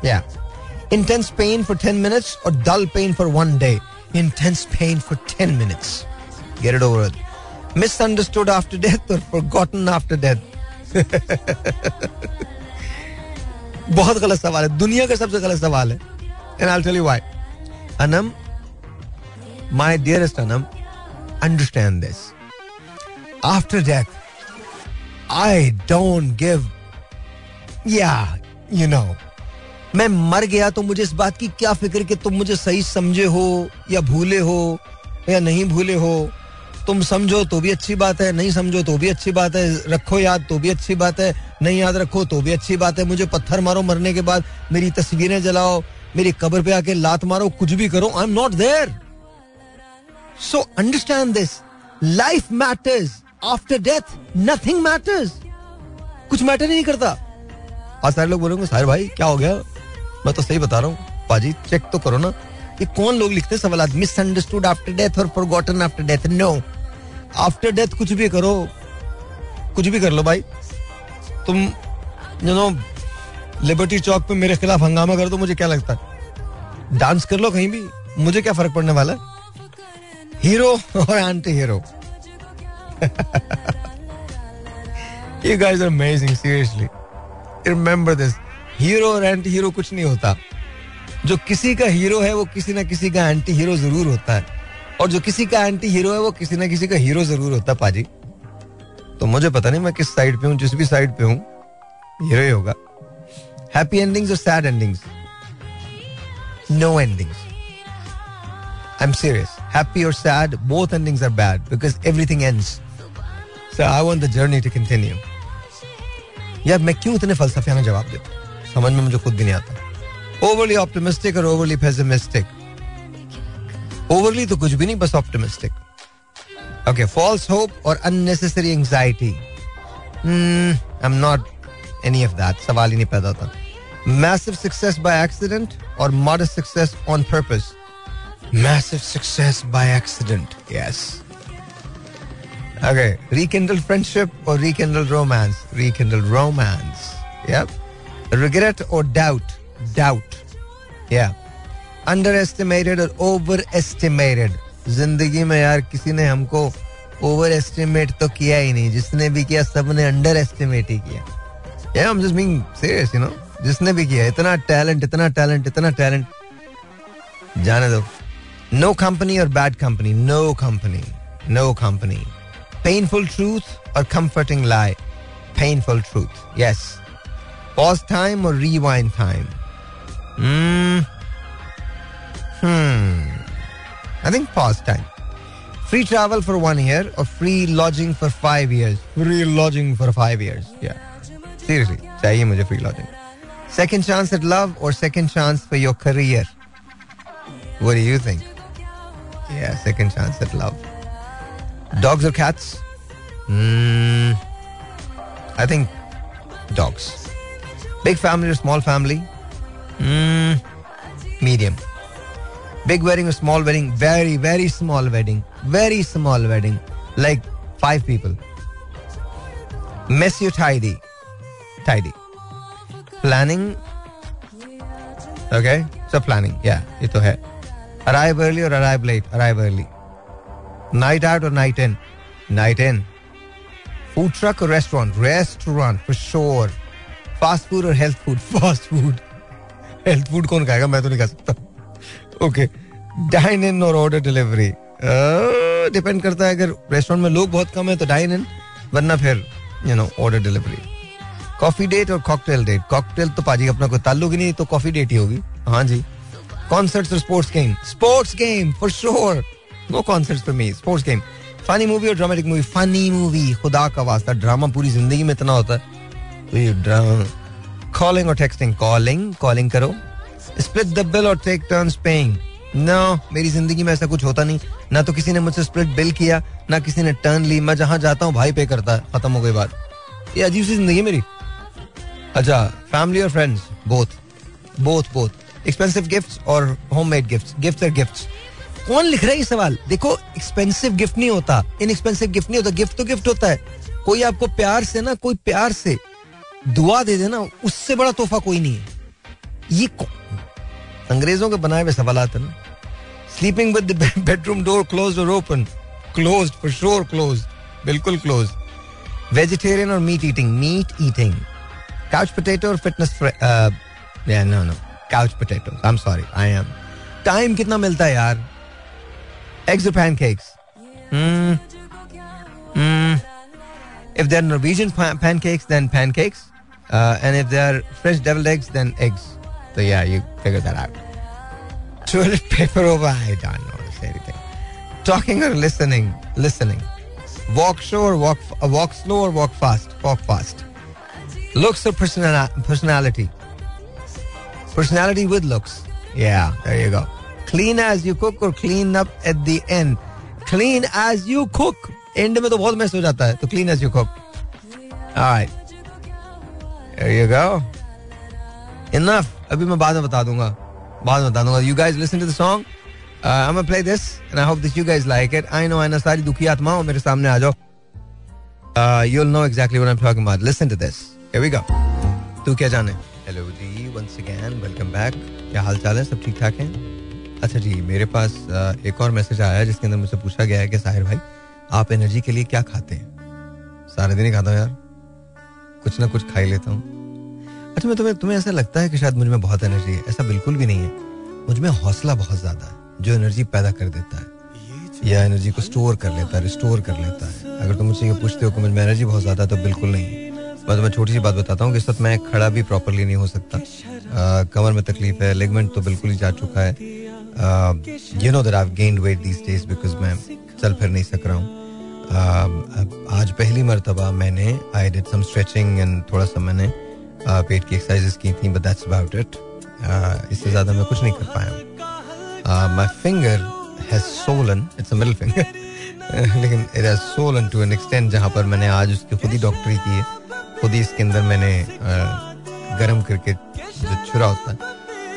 या intense pain for 10 minutes or dull pain for one day. intense pain for 10 minutes get it over with misunderstood after death or forgotten after death बहुत गलत सवाल है दुनिया का सबसे गलत सवाल है and I tell you why Anam my dearest Anam understand this after death I don't give या यू नो मैं मर गया तो मुझे इस बात की क्या फ़िक्र कि तुम मुझे सही समझे हो या भूले हो या नहीं भूले हो? तुम समझो तो भी अच्छी बात है, नहीं समझो तो भी अच्छी बात है, रखो याद तो भी अच्छी बात है, नहीं याद रखो तो भी अच्छी बात है। मुझे पत्थर मारो मरने के बाद, मेरी तस्वीरें जलाओ, मेरी कब्र पे आके लात मारो, कुछ भी करो I am not there so understand this life matters after death nothing matters कुछ मैटर नहीं करता। आज सारे लोग बोलेंगे सारे भाई, क्या हो गया? मैं तो सही बता रहा हूँ पाजी चेक तो करो ना ये कौन लोग लिखते हैं सवाल मिसअंडरस्टूड आफ्टर डेथ और forgotten after death no after death कुछ भी करो कुछ भी कर लो भाई। तुम यू नो लिबर्टी चौक पे मेरे खिलाफ हंगामा कर दो मुझे क्या लगता है? डांस कर लो कहीं भी मुझे क्या फ़र्क पड़ने वाला हीरो और anti hero You guys are amazing, seriously. Remember this. Hero और एंटी हीरो कुछ नहीं होता। जो किसी का हीरो है, वो किसी ना किसी का एंटी हीरो ज़रूर होता है। और जो किसी का एंटी हीरो है, वो किसी ना किसी का हीरो ज़रूर होता है, पाजी। तो मुझे पता नहीं मैं किस साइड पे हूँ, जिस भी साइड पे हूँ, हीरो ही होगा। हैप्पी एंडिंग्स और sad endings no endings I am serious happy और sad both endings are bad because everything ends so I want the journey to continue यार, मैं क्यों इतने फलसफियाना जवाब देता समझ में मुझे खुद भी नहीं आता। ओवरली ऑप्टिमिस्टिक और ओवरली पेसिमिस्टिक ओवरली तो कुछ भी नहीं बस ऑप्टिमिस्टिक ओके फॉल्स होप और unnecessary anxiety I am not any of that सवाल ही नहीं पैदा होता। मैसिव सक्सेस बाय एक्सीडेंट और modest success on purpose massive success by accident yes Okay, rekindle friendship or rekindle romance? Rekindle regret और doubt doubt या underestimated और overestimated ज़िंदगी में यार किसी ने हमको ओवर एस्टिमेट तो किया ही नहीं। जिसने भी किया, सबने अंडर एस्टिमेट ही किया। I am being serious you know जिसने भी किया, इतना टैलेंट इतना टैलेंट इतना टैलेंट जाने दो। नो कंपनी और bad company no company no company painful truth और comforting lie painful truth yes Pause time or rewind time? Hmm. Hmm. I think pause time. Free travel for one year or free lodging for five years. Free lodging for five years. Yeah. Seriously. Chahiye mujhe free lodging. Second chance at love or second chance for your career? What do you think? Yeah, second chance at love. Dogs or cats? Hmm. I think dogs. Big family or small family? Hmm, medium. Big wedding or small wedding? Very, very small wedding. Very small wedding. Like five people. Mess you tidy. Tidy. Planning. Okay. So planning. Yeah. It to Arrive early or arrive late? Arrive early. Night out or night in? Night in. Food truck or restaurant? Restaurant for sure. Fast food और health food fast food health food कौन खाएगा? मैं तो नहीं खा सकता। Okay dine in और order delivery depend करता है अगर रेस्टोरेंट में लोग बहुत कम है तो डाइन इन वरना फिर you know order delivery coffee date और कॉकटेल डेट कॉकटेल तो पाजी अपना कोई ताल्लुक ही नहीं तो कॉफ़ी डेट ही होगी। हाँ जी। कॉन्सर्ट्स और sports game sports game for sure no concerts for me sports game funny movie और ड्रामेटिक मूवी फनी मूवी खुदा का वास्ता. ड्रामा पूरी ज़िंदगी में इतना होता है। कॉलिंग और टेक्सटिंग कॉलिंग कॉलिंग करो। स्प्लिट द बिल और टेक टर्न्स पेइंग नो मेरी ज़िंदगी में ऐसा कुछ होता नहीं। ना तो किसी ने मुझसे स्प्लिट बिल किया, ना किसी ने टर्न ली। मैं जहाँ जाता हूँ, भाई पे करता है। खत्म हो गई बात। ये अजीब सी ज़िंदगी मेरी। अच्छा फैमिली और friends both both both expensive gifts और होम मेड गिफ्ट्स गिफ्ट्स और गिफ्ट्स कौन लिख रहा है ये सवाल? देखो एक्सपेंसिव गिफ्ट नहीं होता। इन एक्सपेंसिव गिफ्ट नहीं होता। गिफ्ट तो गिफ्ट होता है। कोई आपको प्यार से ना, कोई प्यार से दुआ दे देना उससे बड़ा तोहफा कोई नहीं है। ये अंग्रेज़ों के बनाए हुए सवाल है ना। Sleeping with bedroom door close और open close for sure close बिल्कुल क्लोज वेजिटेरियन और meat eating meat eating couch potato और fitness no no couch potato I am sorry I am time कितना मिलता है यार? एग्स और pancakes If they're Norwegian pancakes, then pancakes. Uh, and if they're fresh deviled eggs, then eggs. So yeah, you figure that out. Toilet paper over, I don't know to say anything. Talking or listening? Listening. Walk slow or walk, uh, walk slow or walk fast? Walk fast. Looks or personal, personality? Personality with looks. Yeah, there you go. Clean as you cook or clean up at the end? Clean as you cook. End में तो बहुत mess हो जाता है तो clean as you cook you Enough. अभी मैं बाद में बता दूँगा। बाद में बता दूँगा। You guys listen to the song I am play this and I hope this you guys like it I know I ना सारी दुखी आत्माओं मेरे सामने आ जाओ। You will know exactly what I am talking about listen to this here we go तू क्या जाने? हेलो जी वंस अगेन वेलकम बैक क्या हाल चाल है? सब ठीक ठाक हैं? अच्छा जी मेरे पास uh, एक और मैसेज आया जिसके अंदर मुझसे पूछा गया है कि साहिर भाई आप एनर्जी के लिए क्या खाते हैं? सारे दिन ही खाता हूँ यार। कुछ ना कुछ खा ही लेता हूँ। अच्छा मैं तुम्हें तुम्हें ऐसा लगता है कि शायद मुझमें बहुत एनर्जी है? ऐसा बिल्कुल भी नहीं है। मुझमें हौसला बहुत ज़्यादा है, जो एनर्जी पैदा कर देता है। या एनर्जी को स्टोर कर लेता है रिस्टोर कर लेता है। अगर तुम मुझसे ये पूछते हो कि मुझमें एनर्जी बहुत ज़्यादा है तो बिल्कुल नहीं है। मैं मैं छोटी सी बात बताता हूँ कि इस वक्त मैं खड़ा भी प्रॉपरली नहीं हो सकता। कमर में तकलीफ़ है लेगमेंट तो बिल्कुल ही जा चुका है। You know that I gained weight these days because मैं चल फिर नहीं सक रहा हूँ। आज पहली मरतबा मैंने I did some stretching and थोड़ा सा मैंने पेट की एक्सरसाइजेस की थी बट दैट्स अबाउट इट इससे ज़्यादा मैं कुछ नहीं कर पाया। My finger has swollen it's middle finger लेकिन it has swollen to an extent जहाँ पर मैंने आज उसकी खुद ही डॉक्टरी की है। खुद ही इसके अंदर मैंने गर्म करके जो छुरा होता है,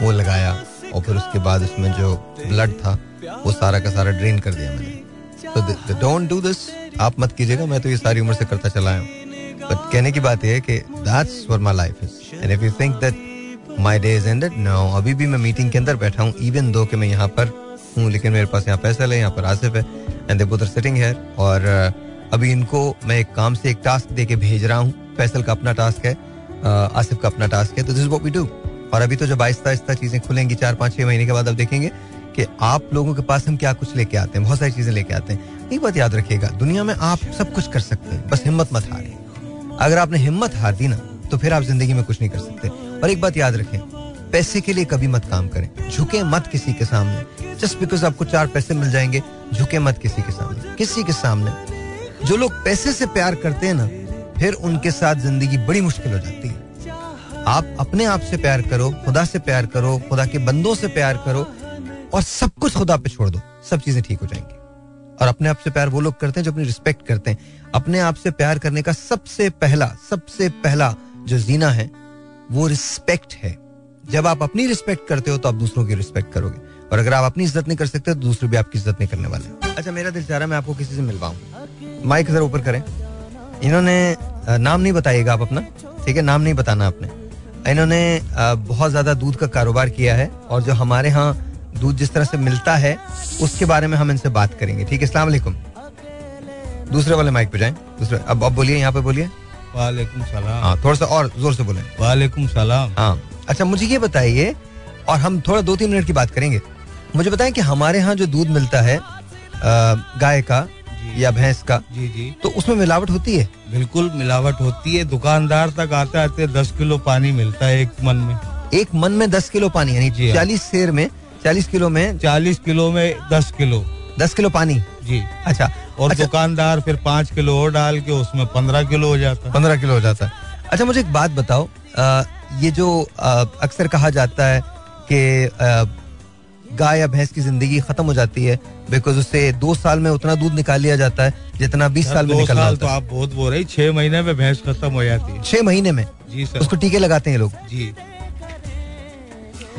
वो लगाया और फिर उसके बाद उसमें जो ब्लड था, वो सारा का सारा ड्रेन कर दिया मैंने। तो डोंट डू दिस आप मत कीजिएगा, मैं तो ये सारी उम्र से करता चला हूँ। बट कहने की बात यह है कि that's what my life is and if you think that my day is ended no अभी भी मैं मीटिंग के अंदर बैठा हूँ इवन दो कि मैं यहाँ पर हूँ, लेकिन मेरे पास यहाँ फैसल है, यहाँ पर आसिफ है एंड दे सिटिंग है और अभी इनको मैं एक काम से एक टास्क दे के भेज रहा हूँ, फैसल का अपना टास्क है आसिफ का अपना टास्क है तो दिस व्हाट वी डू और अभी तो जब आहिस्ता आहिस्ता चीज़ें खुलेंगी चार पाँच छह महीने के बाद अब देखेंगे कि आप लोगों के पास हम क्या कुछ लेके आते हैं, बहुत सारी चीज़ें लेके आते हैं। एक बात याद रखिएगा, दुनिया में आप सब कुछ कर सकते हैं, बस हिम्मत मत हारें अगर आपने हिम्मत हार दी ना तो फिर आप ज़िंदगी में कुछ नहीं कर सकते। और एक बात याद रखें, पैसे के लिए कभी मत काम करें। झुके मत किसी के सामने। जस्ट बिकॉज़ आपको चार पैसे मिल जाएँगे, झुके मत किसी के सामने। किसी के सामने। जो लोग पैसे से प्यार करते हैं ना, फिर उनके साथ ज़िंदगी बड़ी मुश्किल हो जाती है। आप अपने आप से प्यार करो, खुदा से प्यार करो, खुदा के बंदों से प्यार करो और सब कुछ खुदा पे छोड़ दो। सब चीज़ें ठीक हो जाएँगी। और अपने आप से प्यार वो लोग करते हैं जो अपनी रिस्पेक्ट करते हैं। अपने आप से प्यार करने का सबसे पहला सबसे पहला जो जीना है, वो रिस्पेक्ट है। जब आप अपनी रिस्पेक्ट करते हो तो आप दूसरों की रिस्पेक्ट करोगे। और अगर आप अपनी इज़्ज़त नहीं कर सकते तो दूसरे भी आपकी इज़्ज़त नहीं करने वाले। अच्छा मेरा दिल चाह रहा है मैं आपको किसी से मिलवाऊं। माइक जरा ऊपर करें। इन्होंने नाम नहीं बताइएगा आप अपना। ठीक है, नाम नहीं बताना आपने। इन्होंने बहुत ज़्यादा दूध का कारोबार किया है। और जो हमारे यहाँ दूध जिस तरह से मिलता है उसके बारे में हम इनसे बात करेंगे ठीक है? इस्लाम वालेकुम। दूसरे वाले माइक पे जाएँ। दूसरे अब अब बोलिए यहाँ पे बोलिए। वालेकुम सलाम। हाँ थोड़ा सा और ज़ोर से बोले। वालेकुम सलाम। हाँ। अच्छा मुझे ये बताइए और हम थोड़ा दो तीन मिनट की बात करेंगे। मुझे बताएँ कि हमारे यहाँ जो दूध मिलता है गाय का या भैंस का जी जी। तो उसमें मिलावट होती है? बिल्कुल मिलावट होती है। दुकानदार तक आते आते दस किलो पानी मिलता है एक मन में। एक मन में दस किलो पानी यानी हाँ। चालीस शेर में चालीस किलो में? चालीस किलो में दस किलो। दस किलो पानी? जी। अच्छा। और अच्छा, दुकानदार फिर पाँच किलो और डाल के उसमें पंद्रह किलो हो जाता। है पंद्रह किलो हो जाता। है अच्छा मुझे एक बात बताओ। अ, ये जो अक्सर कहा जाता है कि गाय या भैंस की ज़िंदगी खत्म हो जाती है बिकॉज़ उससे दो साल में उतना दूध निकाल लिया जाता है जितना बीस साल में दो निकलना साल तो आप बहुत बोल रहे छह महीने में भैंस खत्म हो जाती है। छह महीने में? जी सर। उसको टीके लगाते हैं लोग? जी।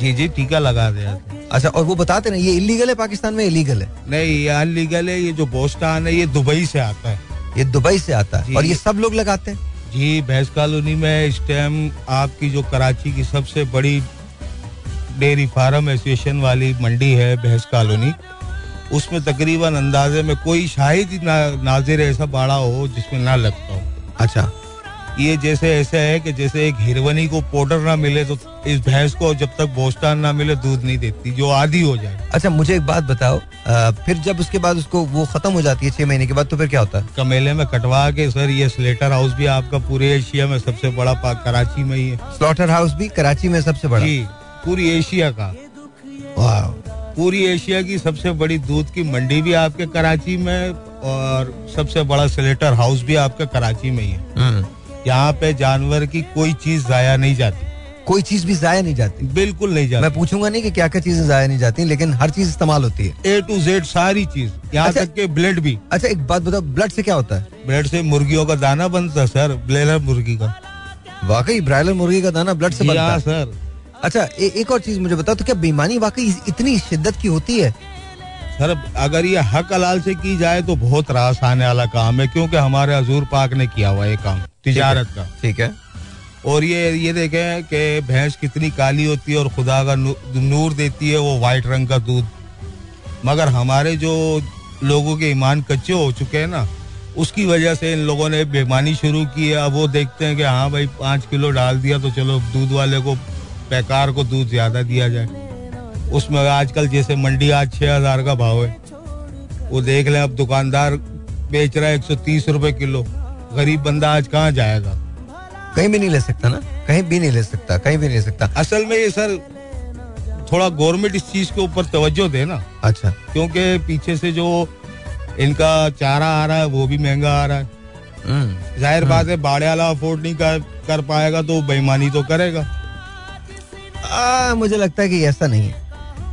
जी जी टीका लगा दिया अच्छा और वो बताते ना ये इलीगल है पाकिस्तान में इलीगल है? नहीं ये अनलीगल है ये जो बोस्टान है ये दुबई से आता है। ये दुबई से आता है? और ये सब लोग लगाते हैं? जी भैंस कॉलोनी में इस टाइम आपकी जो कराची की सबसे बड़ी डेयरी फार्म एसोसिएशन वाली मंडी है भैंस कॉलोनी उसमें तकरीबन अंदाजे में कोई शायद ही ना, नाजिर ऐसा बाड़ा हो जिसमें ना लगता हो अच्छा ये जैसे ऐसे है कि जैसे एक हिरवनी को पाउडर ना मिले तो इस भैंस को जब तक बोस्टान ना मिले दूध नहीं देती जो आधी हो जाए। अच्छा मुझे एक बात बताओ अ, फिर जब उसके बाद उसको वो खत्म हो जाती है छह महीने के बाद तो फिर क्या होता है? कमेले में कटवा के सर ये स्लेटर हाउस भी आपका पूरे एशिया में सबसे बड़ा पा- कराची में ही है। स्लॉटर हाउस भी कराची में सबसे बड़ा? जी पूरी एशिया का। पूरी एशिया की सबसे बड़ी दूध की मंडी भी आपके कराची में और सबसे बड़ा स्लेटर हाउस भी आपका कराची में ही है। हम्म। यहाँ पे जानवर की कोई चीज़ जाया नहीं जाती। कोई चीज़ भी जाया नहीं जाती। बिल्कुल नहीं जाती। मैं पूछूँगा नहीं कि क्या क्या चीज़ें जाया नहीं जाती लेकिन हर चीज़ इस्तेमाल होती है। ए टू जेड सारी चीज़ यहाँ अच्छा। तक के ब्लड भी। अच्छा एक बात बताओ ब्लड से क्या होता है? ब्लड से मुर्गियों का दाना बनता है सर ब्लेलर मुर्गी का। वाकई ब्रायलर मुर्गी का दाना ब्लड से बनता हाँ? सर। अच्छा ए, एक और चीज़ मुझे बताओ तो क्या बीमारी वाकई इतनी शिद्दत की होती है? सर अगर ये हक हलाल से की जाए तो बहुत रास आने वाला काम है क्योंकि हमारे हजूर पाक ने किया हुआ ये काम। तिजारत का। ठीक है। और ये ये देखें कि भैंस कितनी काली होती है और खुदा का नू- नूर देती है वो वाइट रंग का दूध। मगर हमारे जो लोगों के ईमान कच्चे हो चुके हैं ना उसकी वजह से इन लोगों ने बेमानी शुरू की है। अब वो देखते हैं कि हाँ भाई पाँच किलो डाल दिया तो चलो दूध वाले को बेकार को दूध ज़्यादा दिया जाए। उसमें आजकल जैसे मंडी आज छः हज़ार का भाव है। वो देख लें अब दुकानदार बेच रहा है एक सौ तीस रुपए किलो। गरीब बंदा आज कहाँ जाएगा? कहीं भी नहीं ले सकता ना? कहीं भी नहीं ले सकता कहीं भी नहीं ले सकता। असल में ये सर थोड़ा गवर्नमेंट इस चीज़ के ऊपर तवज्जो दे ना। अच्छा। क्योंकि पीछे से जो इनका चारा आ रहा है वो भी महँगा आ रहा है। हम्म। ज़ाहिर बात है बाड़े वाला अफोर्ड नहीं कर, कर पाएगा तो बेईमानी तो करेगा। आ, मुझे लगता है कि ऐसा नहीं है।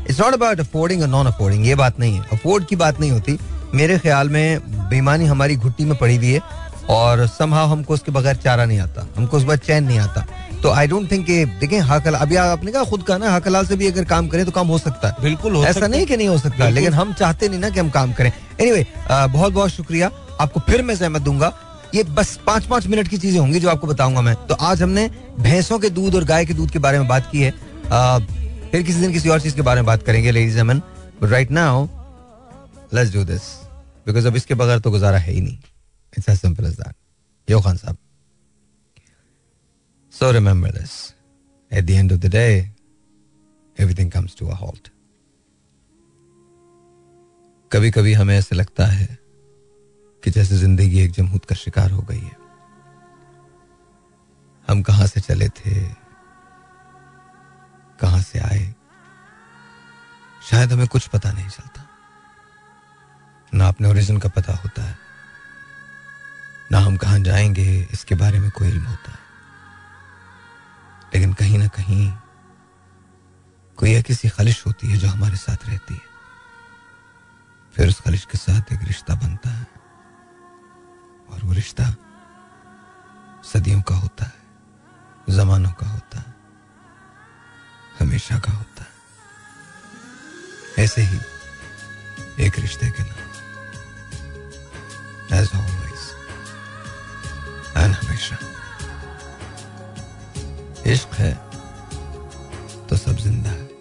इट्स नॉट अबाउट अफोर्डिंग और नॉन अफोर्डिंग ये बात नहीं है। अफोर्ड की बात नहीं होती। मेरे ख्याल में बेईमानी हमारी घुट्टी में पड़ी हुई है। और समहाव हमको उसके बगैर चारा नहीं आता हमको उस बाद चैन नहीं आता। तो आई डोंट थिंक देखें हक हलाल अभी आपने कहा खुद कहा ना हक हलाल से भी अगर काम करें तो काम हो सकता है। बिल्कुल हो ऐसा नहीं कि नहीं हो सकता लेकिन हम चाहते नहीं ना कि हम काम करें। एनीवे बहुत बहुत शुक्रिया। आपको फिर मैं सहमत दूँगा। ये बस पाँच पाँच मिनट की चीज़ें होंगी जो आपको बताऊँगा मैं। तो आज हमने भैंसों के दूध और गाय के दूध के बारे में बात की है। फिर किसी दिन किसी और चीज़ के बारे में बात करेंगे ladies amen right now let's do this because अब इसके बगैर तो गुजारा है ही नहीं। साहब so remember at the end of the day everything comes to a कभी कभी हमें ऐसे लगता है कि जैसे ज़िंदगी एक जमहूत का शिकार हो गई है। हम कहाँ से चले थे? कहाँ से आए? शायद हमें कुछ पता नहीं चलता। ना अपने ओरिजिन का पता होता है। ना हम कहाँ जाएँगे, इसके बारे में कोई इल्म होता। है लेकिन कहीं ना कहीं कोई एक ऐसी खलिश होती है जो हमारे साथ रहती है। फिर उस खलिश के साथ एक रिश्ता बनता है। और वो रिश्ता सदियों का होता है, जमानों का होता है, हमेशा का होता है। ऐसे ही एक रिश्ते के नाम। एज ऑलवेज एंड हमेशा इश्क है तो सब ज़िंदा है